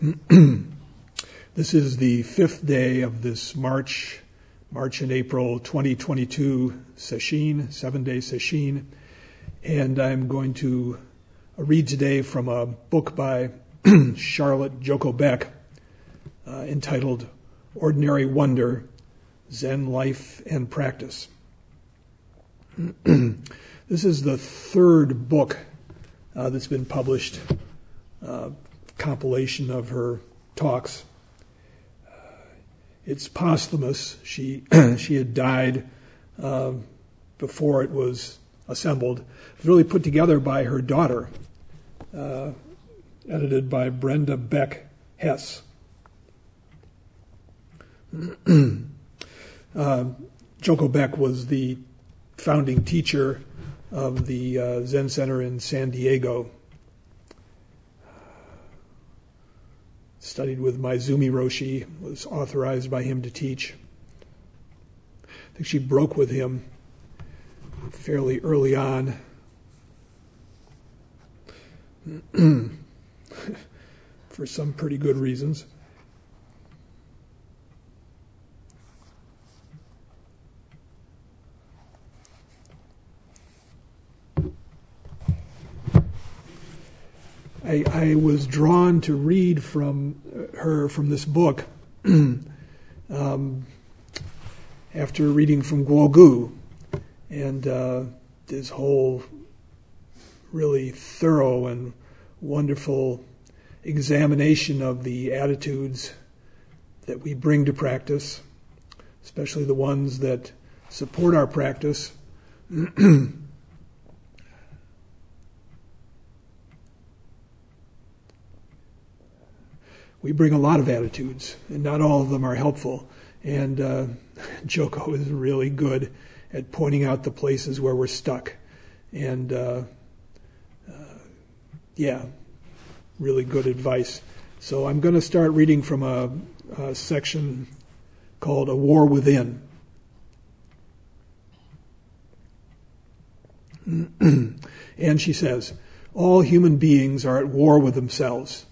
this is the fifth day of this March, March and April 2022 session, seven day session, and I'm going to read today from a book by Charlotte Joko Beck uh, entitled Ordinary Wonder Zen Life and Practice. this is the third book uh, that's been published, uh, compilation of her talks. Uh, it's posthumous. She she had died uh, before it was assembled. Really put together by her daughter, uh, edited by Brenda Beck Hess. uh, Joko Beck was the founding teacher of the uh, Zen Center in San Diego. Studied with Maezumi Roshi, was authorized by him to teach. I think she broke with him fairly early on. For some pretty good reasons. I, was drawn to read from her from this book um, after reading from Guo Gu and uh, this whole really thorough and wonderful examination of the attitudes that we bring to practice, especially the ones that support our practice. we bring a lot of attitudes, and not all of them are helpful. And uh, Joko is really good at pointing out the places where we're stuck. And uh, uh, yeah, really good advice. So I'm going to start reading from a, a section called A War Within. and she says, All human beings are at war with themselves.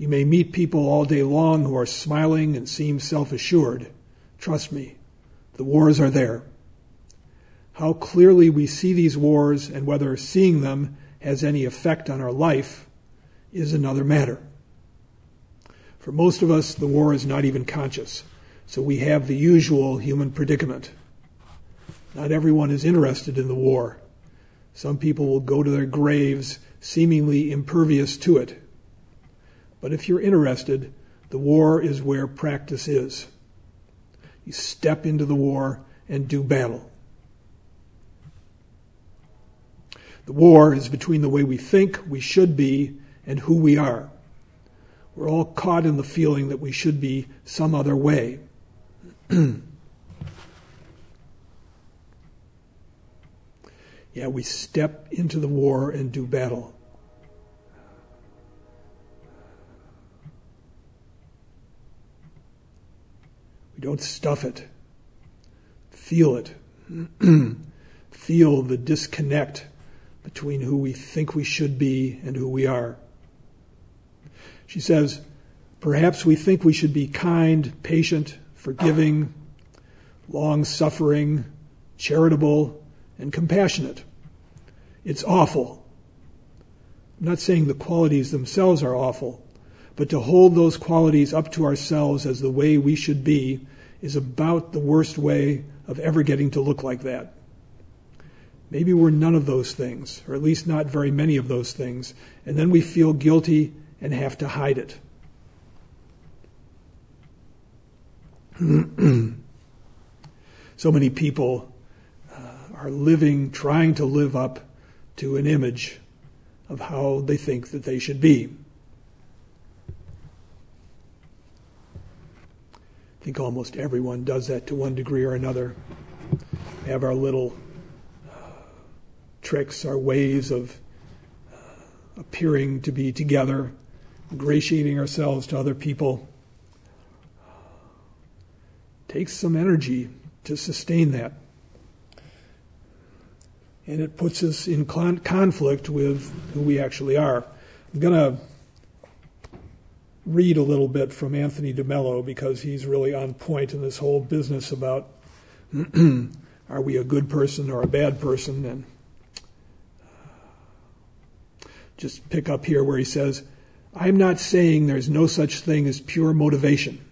You may meet people all day long who are smiling and seem self assured. Trust me, the wars are there. How clearly we see these wars and whether seeing them has any effect on our life is another matter. For most of us, the war is not even conscious, so we have the usual human predicament. Not everyone is interested in the war. Some people will go to their graves seemingly impervious to it. But if you're interested, the war is where practice is. You step into the war and do battle. The war is between the way we think we should be and who we are. We're all caught in the feeling that we should be some other way. yeah, we step into the war and do battle. Don't stuff it. Feel it. Feel the disconnect between who we think we should be and who we are. She says, perhaps we think we should be kind, patient, forgiving, long suffering, charitable, and compassionate. It's awful. I'm not saying the qualities themselves are awful, but to hold those qualities up to ourselves as the way we should be is about the worst way of ever getting to look like that. Maybe we're none of those things, or at least not very many of those things, and then we feel guilty and have to hide it. so many people uh, are living, trying to live up to an image of how they think that they should be. I think almost everyone does that to one degree or another. We have our little uh, tricks, our ways of uh, appearing to be together, ingratiating ourselves to other people. It takes some energy to sustain that. And it puts us in con- conflict with who we actually are. I'm going to read a little bit from Anthony DeMello because he's really on point in this whole business about are we a good person or a bad person? And uh, just pick up here where he says, I'm not saying there's no such thing as pure motivation.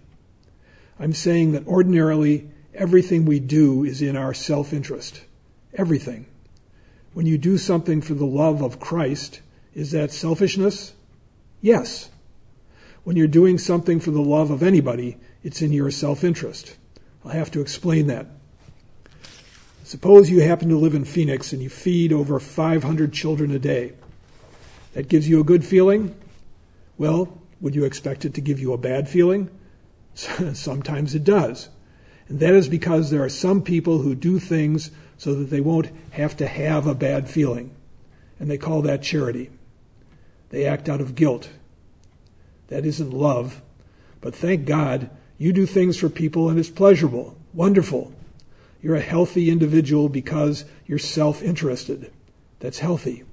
I'm saying that ordinarily everything we do is in our self interest. Everything. When you do something for the love of Christ, is that selfishness? Yes. When you're doing something for the love of anybody, it's in your self interest. I'll have to explain that. Suppose you happen to live in Phoenix and you feed over 500 children a day. That gives you a good feeling? Well, would you expect it to give you a bad feeling? Sometimes it does. And that is because there are some people who do things so that they won't have to have a bad feeling. And they call that charity. They act out of guilt. That isn't love. But thank God you do things for people and it's pleasurable, wonderful. You're a healthy individual because you're self interested. That's healthy.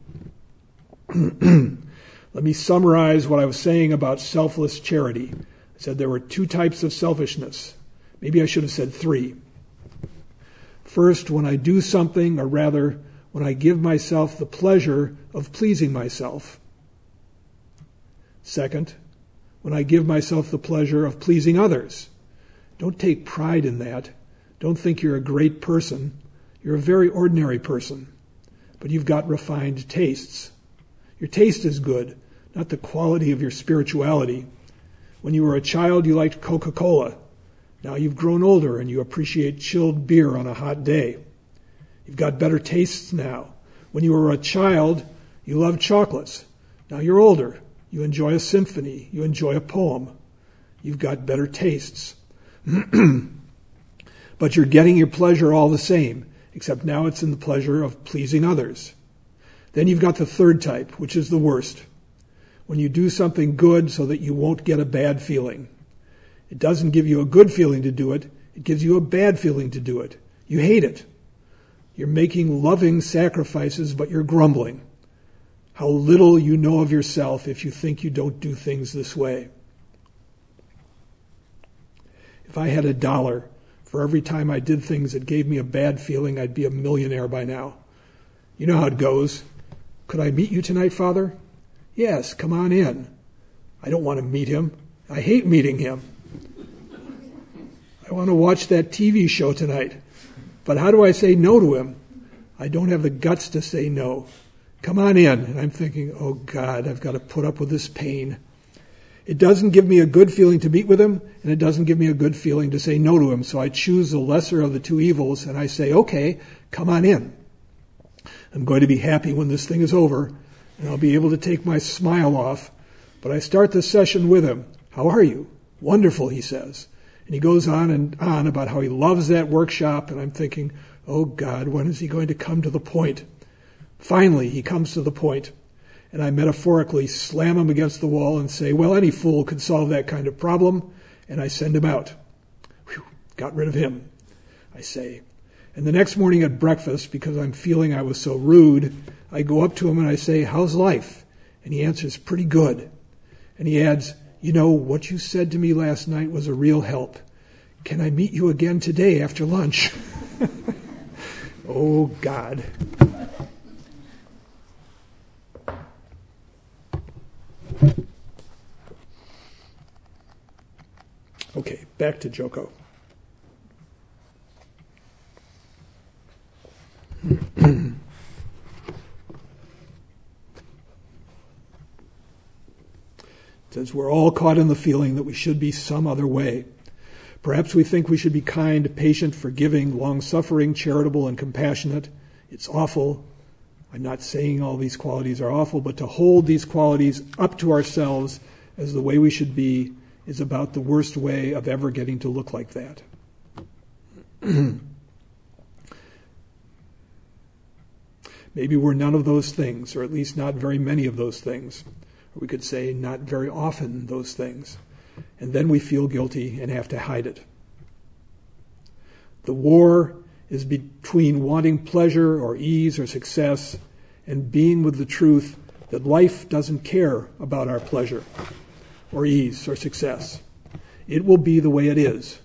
Let me summarize what I was saying about selfless charity. I said there were two types of selfishness. Maybe I should have said three. First, when I do something, or rather, when I give myself the pleasure of pleasing myself. Second, when I give myself the pleasure of pleasing others. Don't take pride in that. Don't think you're a great person. You're a very ordinary person, but you've got refined tastes. Your taste is good, not the quality of your spirituality. When you were a child, you liked Coca Cola. Now you've grown older and you appreciate chilled beer on a hot day. You've got better tastes now. When you were a child, you loved chocolates. Now you're older. You enjoy a symphony. You enjoy a poem. You've got better tastes. but you're getting your pleasure all the same, except now it's in the pleasure of pleasing others. Then you've got the third type, which is the worst. When you do something good so that you won't get a bad feeling. It doesn't give you a good feeling to do it, it gives you a bad feeling to do it. You hate it. You're making loving sacrifices, but you're grumbling. How little you know of yourself if you think you don't do things this way. If I had a dollar for every time I did things that gave me a bad feeling, I'd be a millionaire by now. You know how it goes. Could I meet you tonight, Father? Yes, come on in. I don't want to meet him. I hate meeting him. I want to watch that TV show tonight. But how do I say no to him? I don't have the guts to say no. Come on in. And I'm thinking, oh God, I've got to put up with this pain. It doesn't give me a good feeling to meet with him, and it doesn't give me a good feeling to say no to him. So I choose the lesser of the two evils, and I say, okay, come on in. I'm going to be happy when this thing is over, and I'll be able to take my smile off. But I start the session with him. How are you? Wonderful, he says. And he goes on and on about how he loves that workshop, and I'm thinking, oh God, when is he going to come to the point? Finally, he comes to the point, and I metaphorically slam him against the wall and say, well, any fool could solve that kind of problem, and I send him out. Whew, got rid of him, I say. And the next morning at breakfast, because I'm feeling I was so rude, I go up to him and I say, how's life? And he answers, pretty good. And he adds, you know, what you said to me last night was a real help. Can I meet you again today after lunch? oh, God. Okay, back to Joko. says we're all caught in the feeling that we should be some other way. Perhaps we think we should be kind, patient, forgiving, long suffering, charitable, and compassionate. It's awful. I'm not saying all these qualities are awful, but to hold these qualities up to ourselves as the way we should be is about the worst way of ever getting to look like that. Maybe we're none of those things, or at least not very many of those things we could say not very often those things. And then we feel guilty and have to hide it. The war is between wanting pleasure or ease or success and being with the truth that life doesn't care about our pleasure. Or ease or success. It will be the way it is.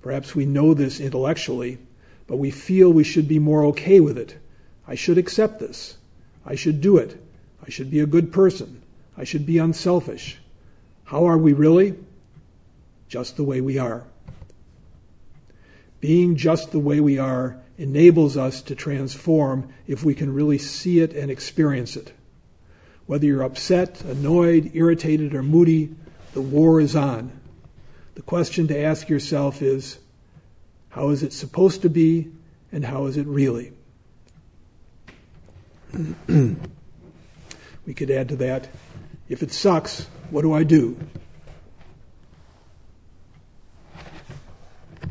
Perhaps we know this intellectually, but we feel we should be more okay with it. I should accept this. I should do it. I should be a good person. I should be unselfish. How are we really? Just the way we are. Being just the way we are enables us to transform if we can really see it and experience it. Whether you're upset, annoyed, irritated, or moody, the war is on. The question to ask yourself is how is it supposed to be and how is it really? we could add to that if it sucks, what do I do? It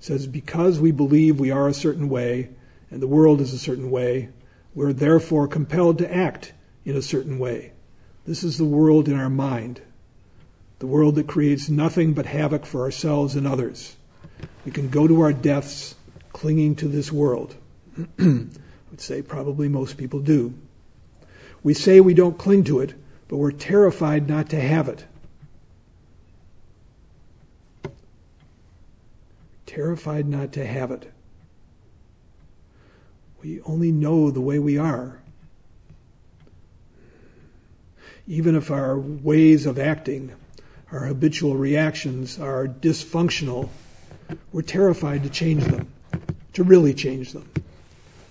says, because we believe we are a certain way and the world is a certain way, we're therefore compelled to act in a certain way. This is the world in our mind the world that creates nothing but havoc for ourselves and others. We can go to our deaths clinging to this world. I would say probably most people do. We say we don't cling to it, but we're terrified not to have it. Terrified not to have it. We only know the way we are. Even if our ways of acting our habitual reactions are dysfunctional, we're terrified to change them, to really change them.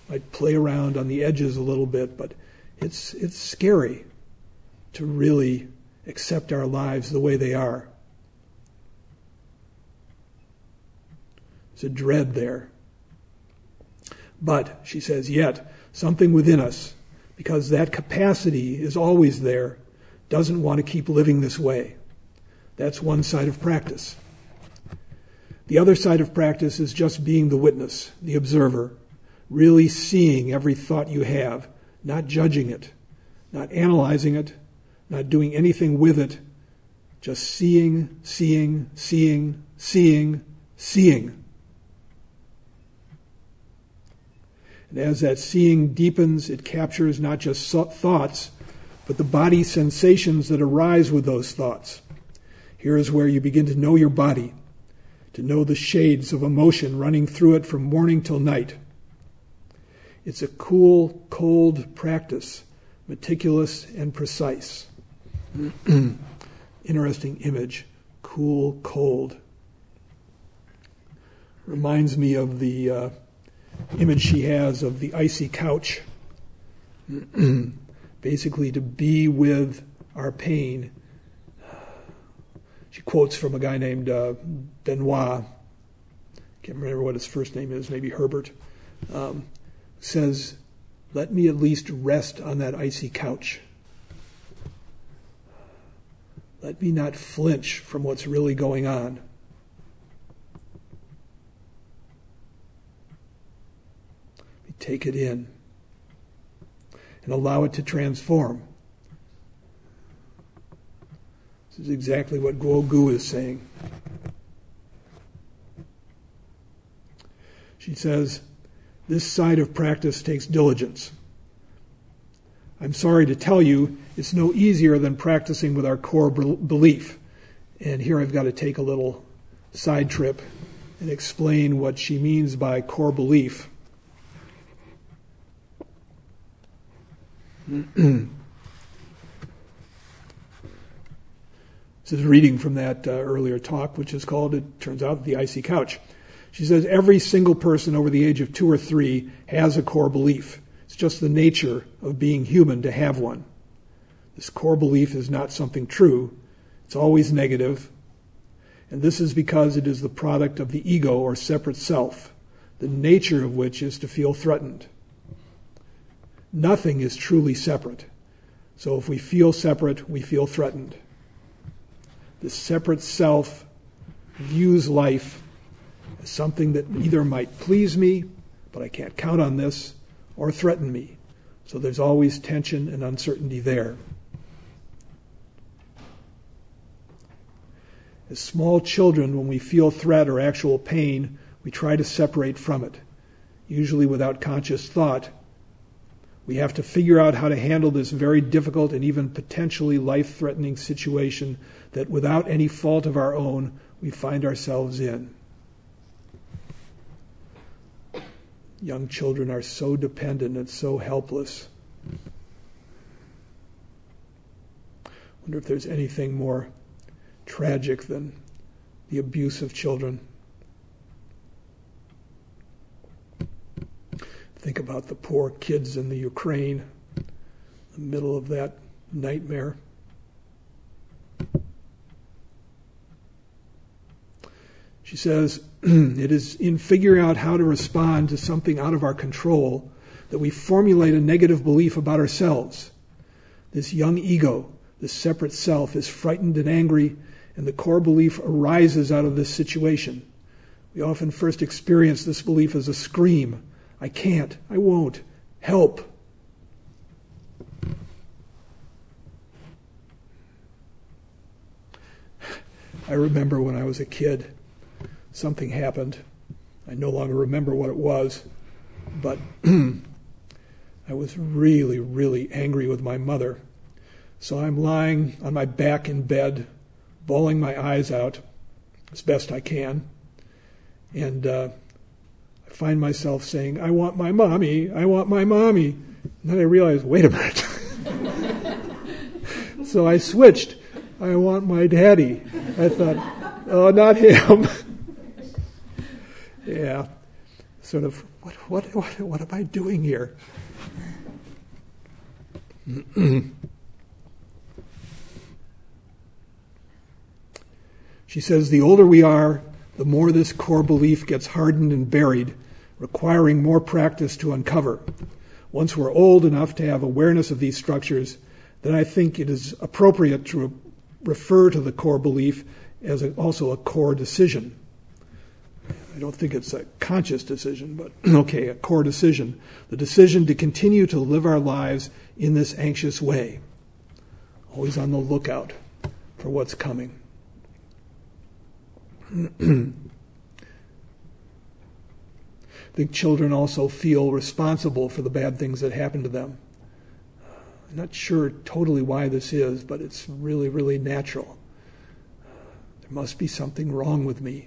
Might play around on the edges a little bit, but it's, it's scary to really accept our lives the way they are. There's a dread there. But, she says, yet something within us, because that capacity is always there, doesn't want to keep living this way. That's one side of practice. The other side of practice is just being the witness, the observer, really seeing every thought you have, not judging it, not analyzing it, not doing anything with it, just seeing, seeing, seeing, seeing, seeing. And as that seeing deepens, it captures not just thoughts, but the body sensations that arise with those thoughts. Here is where you begin to know your body, to know the shades of emotion running through it from morning till night. It's a cool, cold practice, meticulous and precise. Interesting image. Cool, cold. Reminds me of the uh, image she has of the icy couch. Basically, to be with our pain she quotes from a guy named uh, Benoit. Can't remember what his first name is. Maybe Herbert. Um, says, "Let me at least rest on that icy couch. Let me not flinch from what's really going on." Take it in and allow it to transform. This is exactly what Guo Gu is saying. She says, This side of practice takes diligence. I'm sorry to tell you, it's no easier than practicing with our core belief. And here I've got to take a little side trip and explain what she means by core belief. This is reading from that uh, earlier talk, which is called, it turns out, The Icy Couch. She says every single person over the age of two or three has a core belief. It's just the nature of being human to have one. This core belief is not something true, it's always negative. And this is because it is the product of the ego or separate self, the nature of which is to feel threatened. Nothing is truly separate. So if we feel separate, we feel threatened. The separate self views life as something that either might please me, but I can't count on this, or threaten me. So there's always tension and uncertainty there. As small children, when we feel threat or actual pain, we try to separate from it, usually without conscious thought. We have to figure out how to handle this very difficult and even potentially life threatening situation that, without any fault of our own, we find ourselves in. Young children are so dependent and so helpless. I wonder if there's anything more tragic than the abuse of children. Think about the poor kids in the Ukraine, in the middle of that nightmare. She says, It is in figuring out how to respond to something out of our control that we formulate a negative belief about ourselves. This young ego, this separate self, is frightened and angry, and the core belief arises out of this situation. We often first experience this belief as a scream I can't, I won't, help. I remember when I was a kid, something happened. I no longer remember what it was, but I was really, really angry with my mother. So I'm lying on my back in bed, bawling my eyes out as best I can. And uh, find myself saying, I want my mommy, I want my mommy. And then I realize, wait a minute. so I switched. I want my daddy. I thought, oh, not him. yeah. Sort of, what, what, what, what am I doing here? she says, the older we are, the more this core belief gets hardened and buried, requiring more practice to uncover. Once we're old enough to have awareness of these structures, then I think it is appropriate to re- refer to the core belief as a, also a core decision. I don't think it's a conscious decision, but okay, a core decision. The decision to continue to live our lives in this anxious way, always on the lookout for what's coming. Think children also feel responsible for the bad things that happen to them. I'm not sure totally why this is, but it's really, really natural. There must be something wrong with me.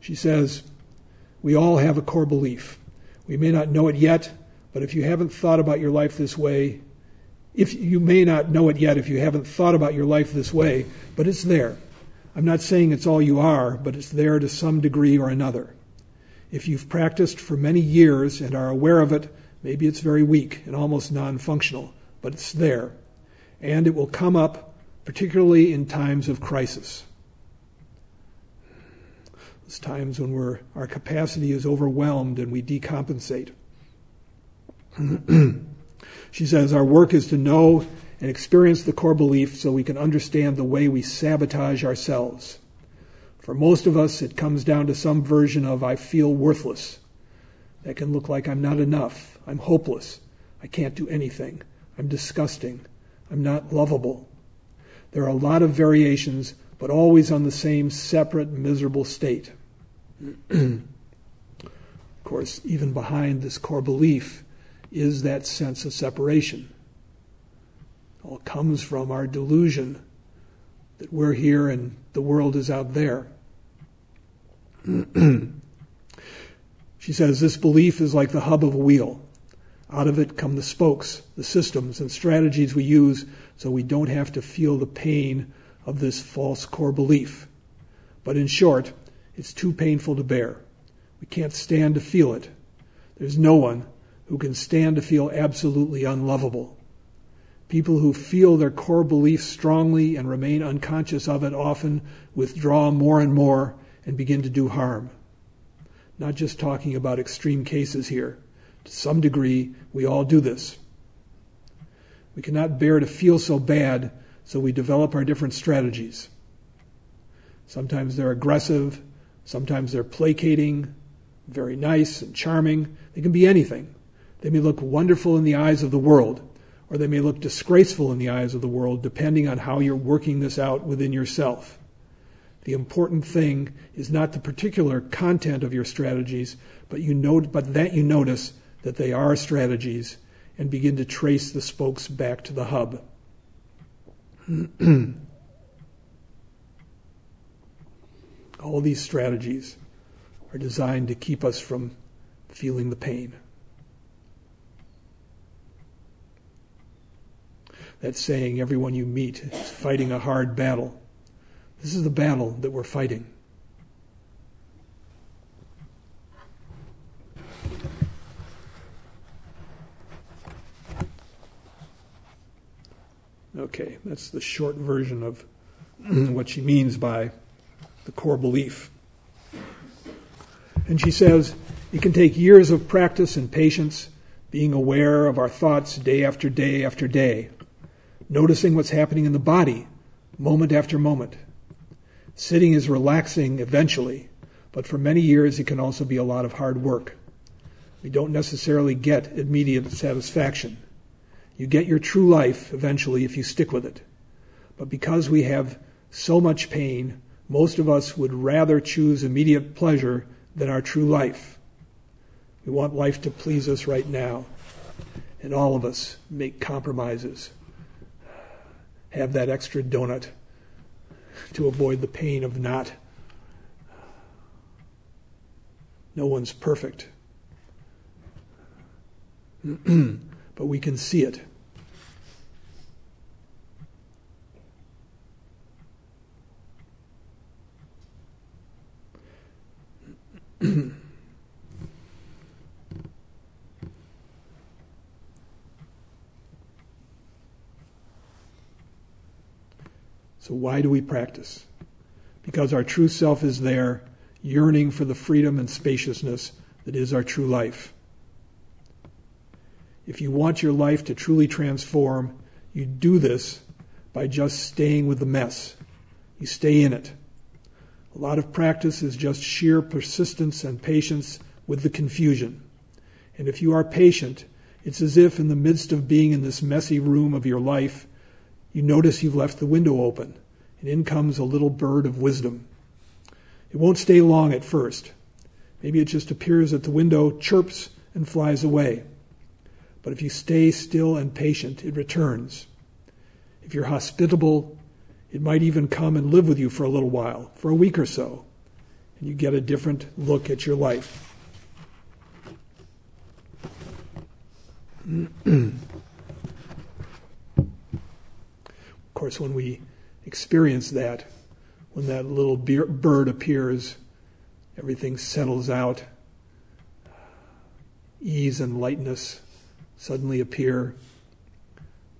She says, We all have a core belief. We may not know it yet, but if you haven't thought about your life this way, if you may not know it yet if you haven't thought about your life this way, but it's there. I'm not saying it's all you are, but it's there to some degree or another. If you've practiced for many years and are aware of it, maybe it's very weak and almost non functional, but it's there. And it will come up, particularly in times of crisis. Those times when we're, our capacity is overwhelmed and we decompensate. She says, Our work is to know and experience the core belief so we can understand the way we sabotage ourselves. For most of us, it comes down to some version of I feel worthless. That can look like I'm not enough, I'm hopeless, I can't do anything, I'm disgusting, I'm not lovable. There are a lot of variations, but always on the same separate, miserable state. of course, even behind this core belief is that sense of separation. All comes from our delusion that we're here and the world is out there. she says this belief is like the hub of a wheel. Out of it come the spokes, the systems, and strategies we use so we don't have to feel the pain of this false core belief. But in short, it's too painful to bear. We can't stand to feel it. There's no one who can stand to feel absolutely unlovable. People who feel their core beliefs strongly and remain unconscious of it often withdraw more and more and begin to do harm. Not just talking about extreme cases here. To some degree, we all do this. We cannot bear to feel so bad, so we develop our different strategies. Sometimes they're aggressive, sometimes they're placating, very nice and charming. They can be anything. They may look wonderful in the eyes of the world, or they may look disgraceful in the eyes of the world, depending on how you're working this out within yourself. The important thing is not the particular content of your strategies, but you note, but that you notice that they are strategies and begin to trace the spokes back to the hub. All these strategies are designed to keep us from feeling the pain. That saying, everyone you meet is fighting a hard battle. This is the battle that we're fighting. Okay, that's the short version of what she means by the core belief. And she says it can take years of practice and patience, being aware of our thoughts day after day after day, noticing what's happening in the body moment after moment. Sitting is relaxing eventually, but for many years it can also be a lot of hard work. We don't necessarily get immediate satisfaction. You get your true life eventually if you stick with it. But because we have so much pain, most of us would rather choose immediate pleasure than our true life. We want life to please us right now. And all of us make compromises. Have that extra donut to avoid the pain of not. No one's perfect. but we can see it. so, why do we practice? Because our true self is there, yearning for the freedom and spaciousness that is our true life. If you want your life to truly transform, you do this by just staying with the mess. You stay in it. A lot of practice is just sheer persistence and patience with the confusion. And if you are patient, it's as if in the midst of being in this messy room of your life, you notice you've left the window open, and in comes a little bird of wisdom. It won't stay long at first. Maybe it just appears at the window, chirps, and flies away. But if you stay still and patient, it returns. If you're hospitable it might even come and live with you for a little while, for a week or so, and you get a different look at your life. of course, when we experience that, when that little bird appears, everything settles out. Ease and lightness suddenly appear.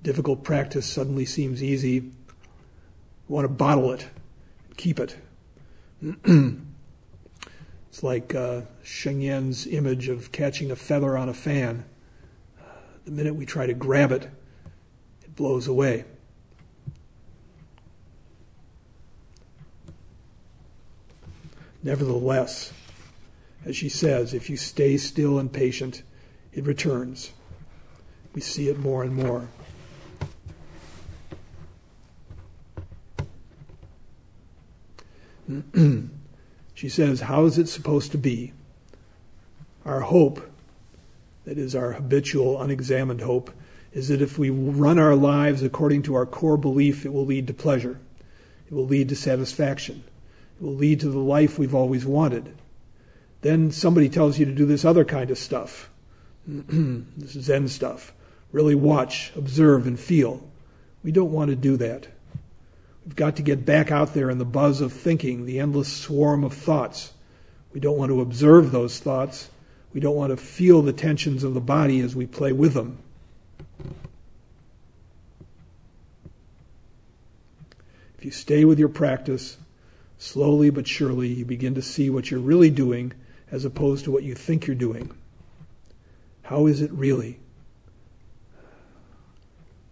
Difficult practice suddenly seems easy. We want to bottle it, keep it. it's like uh, Sheng Yan's image of catching a feather on a fan. The minute we try to grab it, it blows away. Nevertheless, as she says, if you stay still and patient, it returns. We see it more and more. she says, How is it supposed to be? Our hope, that is our habitual, unexamined hope, is that if we run our lives according to our core belief, it will lead to pleasure. It will lead to satisfaction. Will lead to the life we've always wanted. Then somebody tells you to do this other kind of stuff. this is Zen stuff. Really watch, observe, and feel. We don't want to do that. We've got to get back out there in the buzz of thinking, the endless swarm of thoughts. We don't want to observe those thoughts. We don't want to feel the tensions of the body as we play with them. If you stay with your practice, slowly but surely you begin to see what you're really doing as opposed to what you think you're doing. How is it really?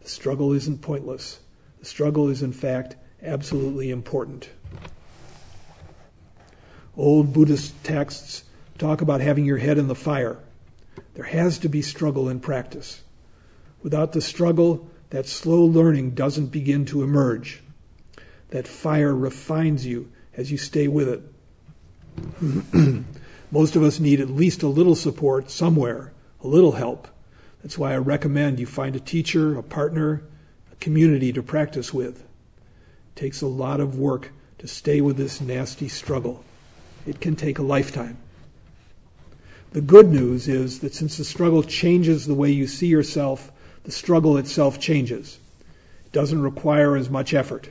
The struggle isn't pointless. The struggle is, in fact, absolutely important. Old Buddhist texts talk about having your head in the fire. There has to be struggle in practice. Without the struggle, that slow learning doesn't begin to emerge. That fire refines you as you stay with it. Most of us need at least a little support somewhere, a little help. That's why I recommend you find a teacher, a partner, a community to practice with. It takes a lot of work to stay with this nasty struggle. It can take a lifetime. The good news is that since the struggle changes the way you see yourself, the struggle itself changes. It doesn't require as much effort.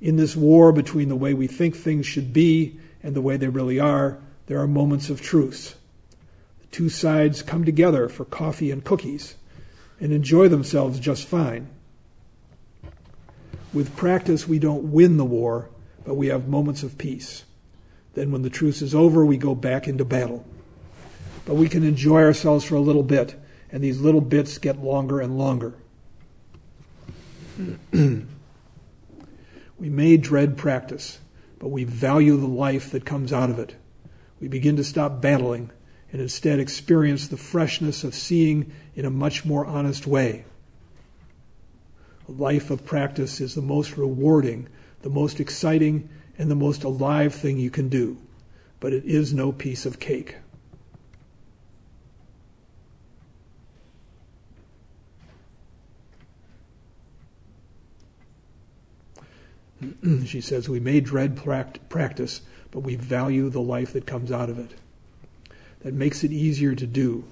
In this war between the way we think things should be and the way they really are, there are moments of truce. The two sides come together for coffee and cookies and enjoy themselves just fine. With practice, we don't win the war, but we have moments of peace. Then, when the truce is over, we go back into battle. But we can enjoy ourselves for a little bit, and these little bits get longer and longer. we may dread practice, but we value the life that comes out of it. We begin to stop battling and instead experience the freshness of seeing in a much more honest way. A life of practice is the most rewarding, the most exciting, and the most alive thing you can do, but it is no piece of cake. she says, We may dread practice, but we value the life that comes out of it. That makes it easier to do.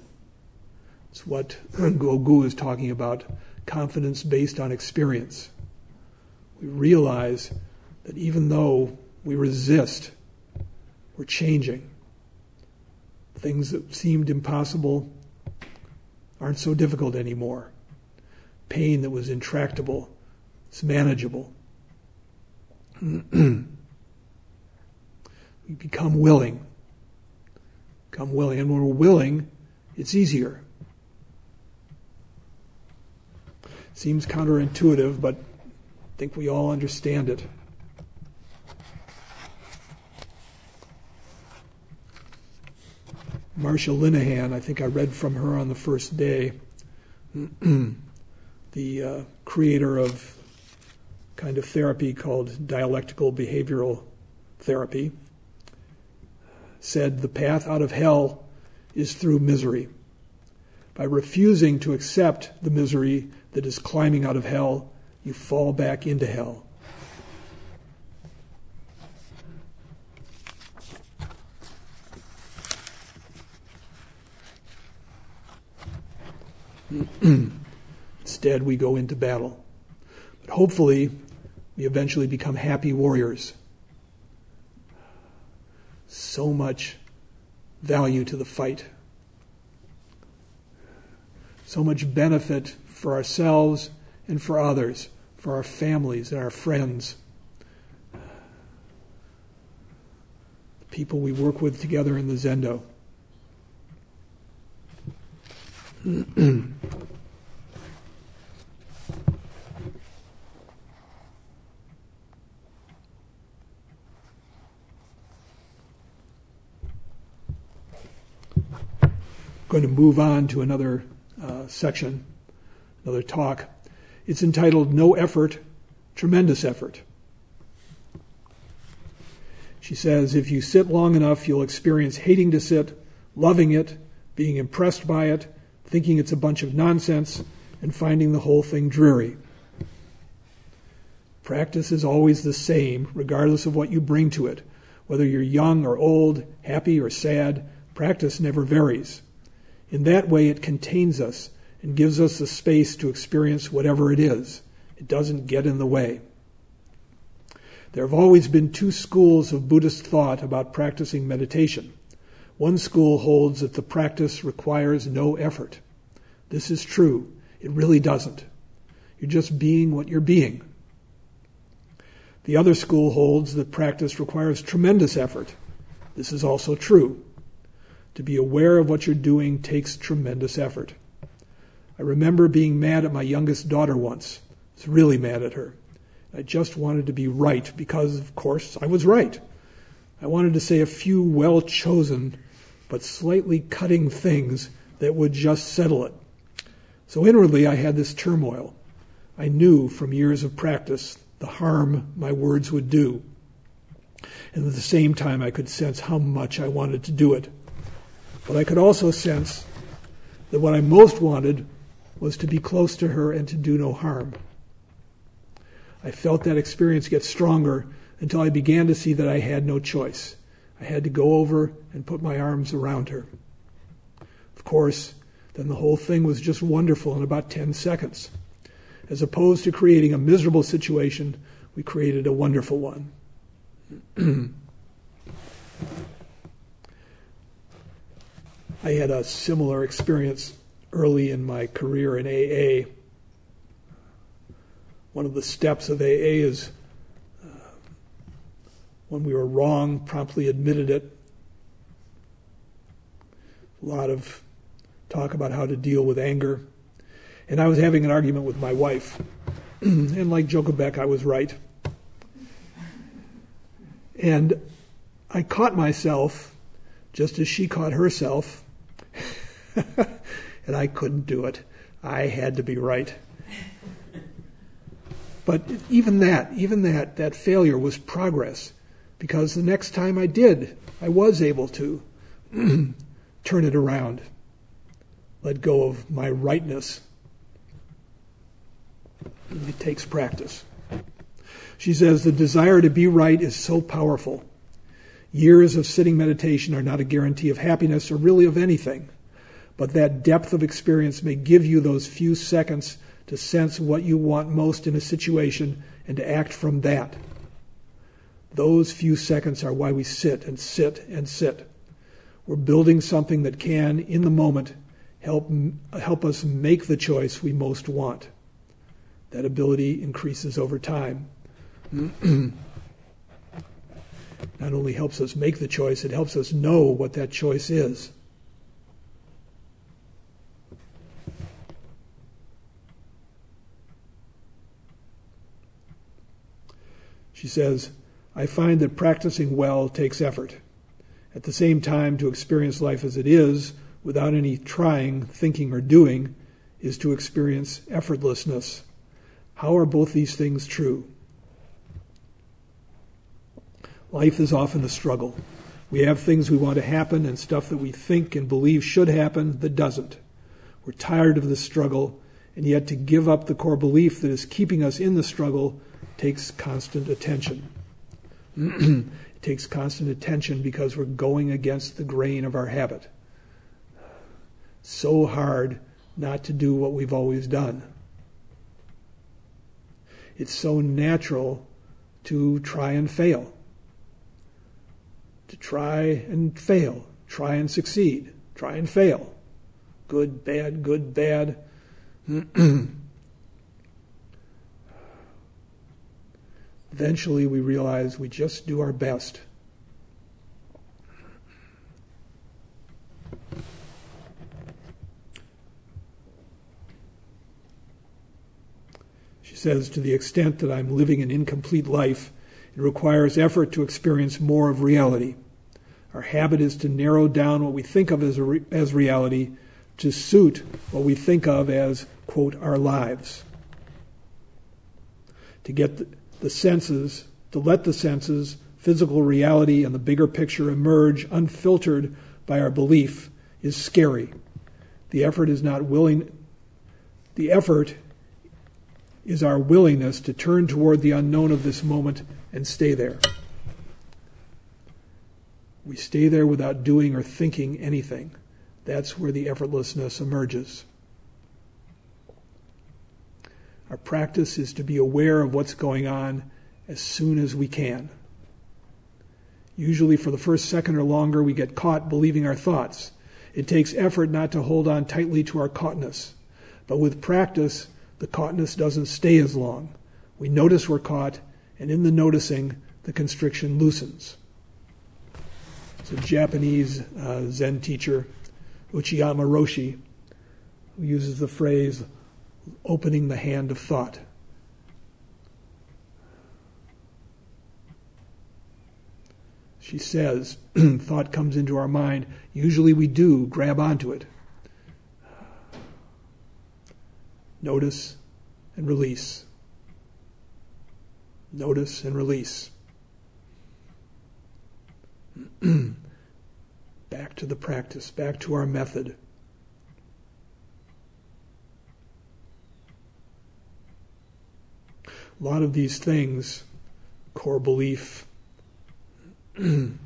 It's what Guo Gu is talking about confidence based on experience. We realize that even though we resist, we're changing. Things that seemed impossible aren't so difficult anymore. Pain that was intractable is manageable. we become willing. Become willing. And when we're willing, it's easier. Seems counterintuitive, but I think we all understand it. Marsha Linehan, I think I read from her on the first day, the uh, creator of kind of therapy called dialectical behavioral therapy, said the path out of hell is through misery. By refusing to accept the misery that is climbing out of hell, you fall back into hell. Instead, we go into battle. But hopefully, we eventually become happy warriors. So much value to the fight. So much benefit for ourselves and for others, for our families and our friends, the people we work with together in the Zendo. going to move on to another uh, section, another talk. It's entitled No Effort, Tremendous Effort. She says, if you sit long enough, you'll experience hating to sit, loving it, being impressed by it, thinking it's a bunch of nonsense, and finding the whole thing dreary. Practice is always the same, regardless of what you bring to it. Whether you're young or old, happy or sad, practice never varies. In that way, it contains us and gives us the space to experience whatever it is. It doesn't get in the way. There have always been two schools of Buddhist thought about practicing meditation. One school holds that the practice requires no effort. This is true. It really doesn't. You're just being what you're being. The other school holds that practice requires tremendous effort. This is also true. To be aware of what you're doing takes tremendous effort. I remember being mad at my youngest daughter once. I was really mad at her. I just wanted to be right because, of course, I was right. I wanted to say a few well chosen but slightly cutting things that would just settle it. So inwardly, I had this turmoil. I knew from years of practice the harm my words would do. And at the same time, I could sense how much I wanted to do it. But I could also sense that what I most wanted was to be close to her and to do no harm. I felt that experience get stronger until I began to see that I had no choice. I had to go over and put my arms around her. Of course, then the whole thing was just wonderful in about 10 seconds. As opposed to creating a miserable situation, we created a wonderful one. I had a similar experience early in my career in AA. One of the steps of AA is uh, when we were wrong, promptly admitted it. A lot of talk about how to deal with anger. And I was having an argument with my wife. and like Joko Beck, I was right. And I caught myself just as she caught herself, and I couldn't do it. I had to be right. But even that, even that, that failure was progress because the next time I did, I was able to turn it around, let go of my rightness. It takes practice. She says, The desire to be right is so powerful. Years of sitting meditation are not a guarantee of happiness or really of anything, but that depth of experience may give you those few seconds to sense what you want most in a situation and to act from that. Those few seconds are why we sit and sit and sit. We're building something that can, in the moment, help, help us make the choice we most want. That ability increases over time. not only helps us make the choice, it helps us know what that choice is. She says, I find that practicing well takes effort. At the same time, to experience life as it is, without any trying, thinking, or doing, is to experience effortlessness. How are both these things true? Life is often a struggle. We have things we want to happen and stuff that we think and believe should happen that doesn't. We're tired of the struggle, and yet to give up the core belief that is keeping us in the struggle takes constant attention. it takes constant attention because we're going against the grain of our habit. So hard not to do what we've always done. It's so natural to try and fail to try and fail, try and succeed, try and fail. Good, bad, good, bad. Eventually, we realize we just do our best. She says, to the extent that I'm living an incomplete life, it requires effort to experience more of reality. Our habit is to narrow down what we think of as, re- as reality to suit what we think of as, quote, our lives. To get the, the senses, to let the senses, physical reality, and the bigger picture emerge unfiltered by our belief is scary. The effort is not willing, the effort is our willingness to turn toward the unknown of this moment and stay there. We stay there without doing or thinking anything. That's where the effortlessness emerges. Our practice is to be aware of what's going on as soon as we can. Usually, for the first second or longer, we get caught believing our thoughts. It takes effort not to hold on tightly to our caughtness. But with practice, the caughtness doesn't stay as long. We notice we're caught and in the noticing, the constriction loosens. It's a Japanese uh, Zen teacher, Uchiyama Roshi, who uses the phrase opening the hand of thought. She says, thought comes into our mind. Usually we do grab onto it. Notice and release notice, and release. back to the practice, back to our method. A lot of these things, core belief, dealing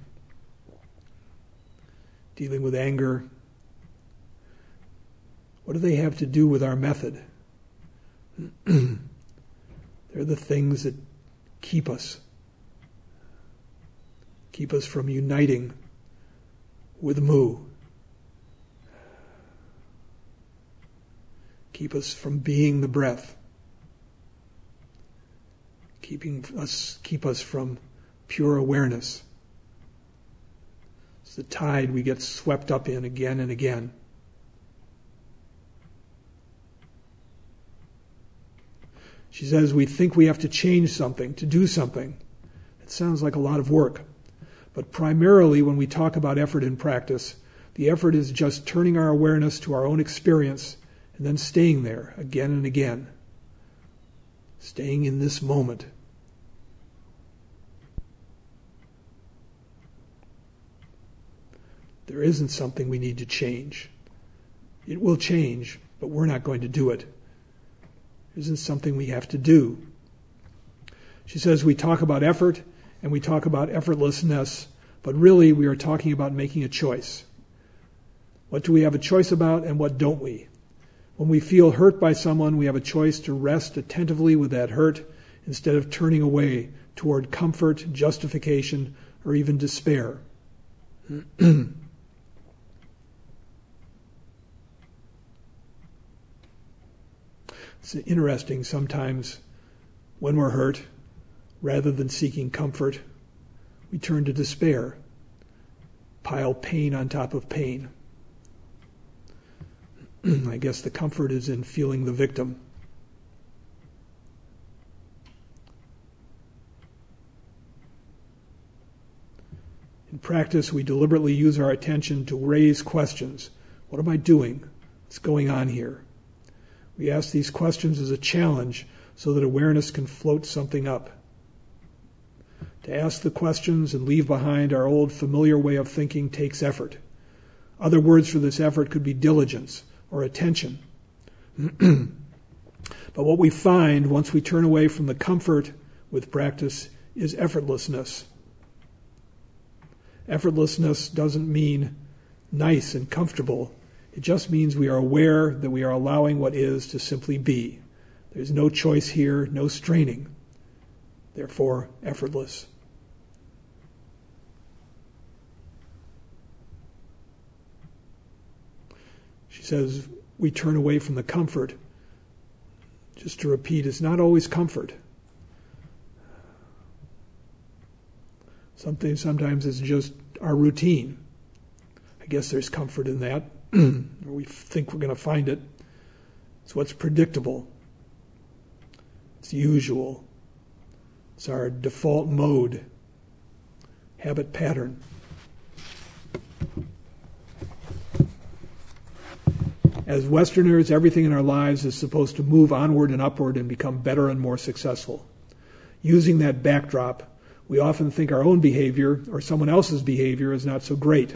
with anger, what do they have to do with our method? They're the things that keep us, keep us from uniting with Mu, keep us from being the breath, keeping us, keep us from pure awareness. It's the tide we get swept up in again and again. She says we think we have to change something, to do something. It sounds like a lot of work. But primarily, when we talk about effort in practice, the effort is just turning our awareness to our own experience and then staying there again and again. Staying in this moment. There isn't something we need to change. It will change, but we're not going to do it. it isn't something we have to do. She says we talk about effort and we talk about effortlessness, but really we are talking about making a choice. What do we have a choice about and what don't we? When we feel hurt by someone, we have a choice to rest attentively with that hurt instead of turning away toward comfort, justification, or even despair. It's interesting sometimes when we're hurt, rather than seeking comfort, we turn to despair, pile pain on top of pain. I guess the comfort is in feeling the victim. In practice, we deliberately use our attention to raise questions. What am I doing? What's going on here? We ask these questions as a challenge so that awareness can float something up. To ask the questions and leave behind our old familiar way of thinking takes effort. Other words for this effort could be diligence or attention. but what we find once we turn away from the comfort with practice is effortlessness. Effortlessness doesn't mean nice and comfortable. It just means we are aware that we are allowing what is to simply be. There's no choice here, no straining. Therefore, effortless. She says, we turn away from the comfort. Just to repeat, it's not always comfort. Something sometimes it's just our routine. I guess there's comfort in that. We think we're going to find it. It's what's predictable. It's usual. It's our default mode, habit pattern. As Westerners, everything in our lives is supposed to move onward and upward and become better and more successful. Using that backdrop, we often think our own behavior or someone else's behavior is not so great.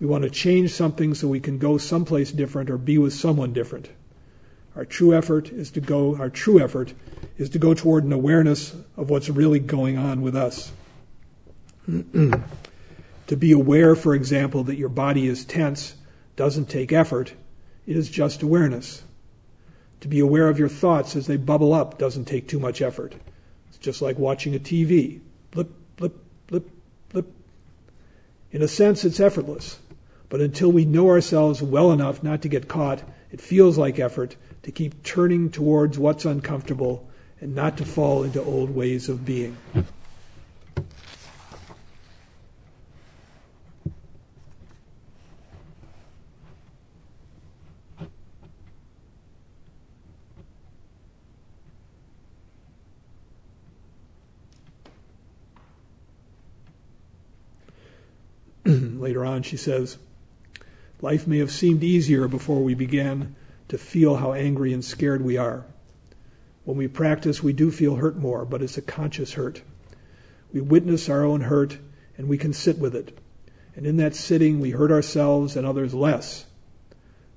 We want to change something so we can go someplace different or be with someone different. Our true effort is to go, our true effort is to go toward an awareness of what's really going on with us. to be aware, for example, that your body is tense doesn't take effort, it is just awareness. To be aware of your thoughts as they bubble up doesn't take too much effort. It's just like watching a TV. Blip, blip, blip, blip. In a sense, it's effortless. But until we know ourselves well enough not to get caught, it feels like effort to keep turning towards what's uncomfortable and not to fall into old ways of being. Later on, she says, Life may have seemed easier before we began to feel how angry and scared we are. When we practice, we do feel hurt more, but it's a conscious hurt. We witness our own hurt and we can sit with it. And in that sitting, we hurt ourselves and others less.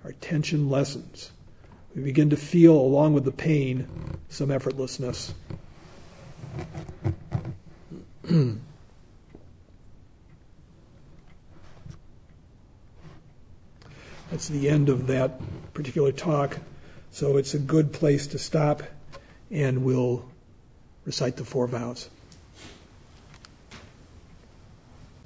Our tension lessens. We begin to feel, along with the pain, some effortlessness. That's the end of that particular talk. So it's a good place to stop, and we'll recite the four vows.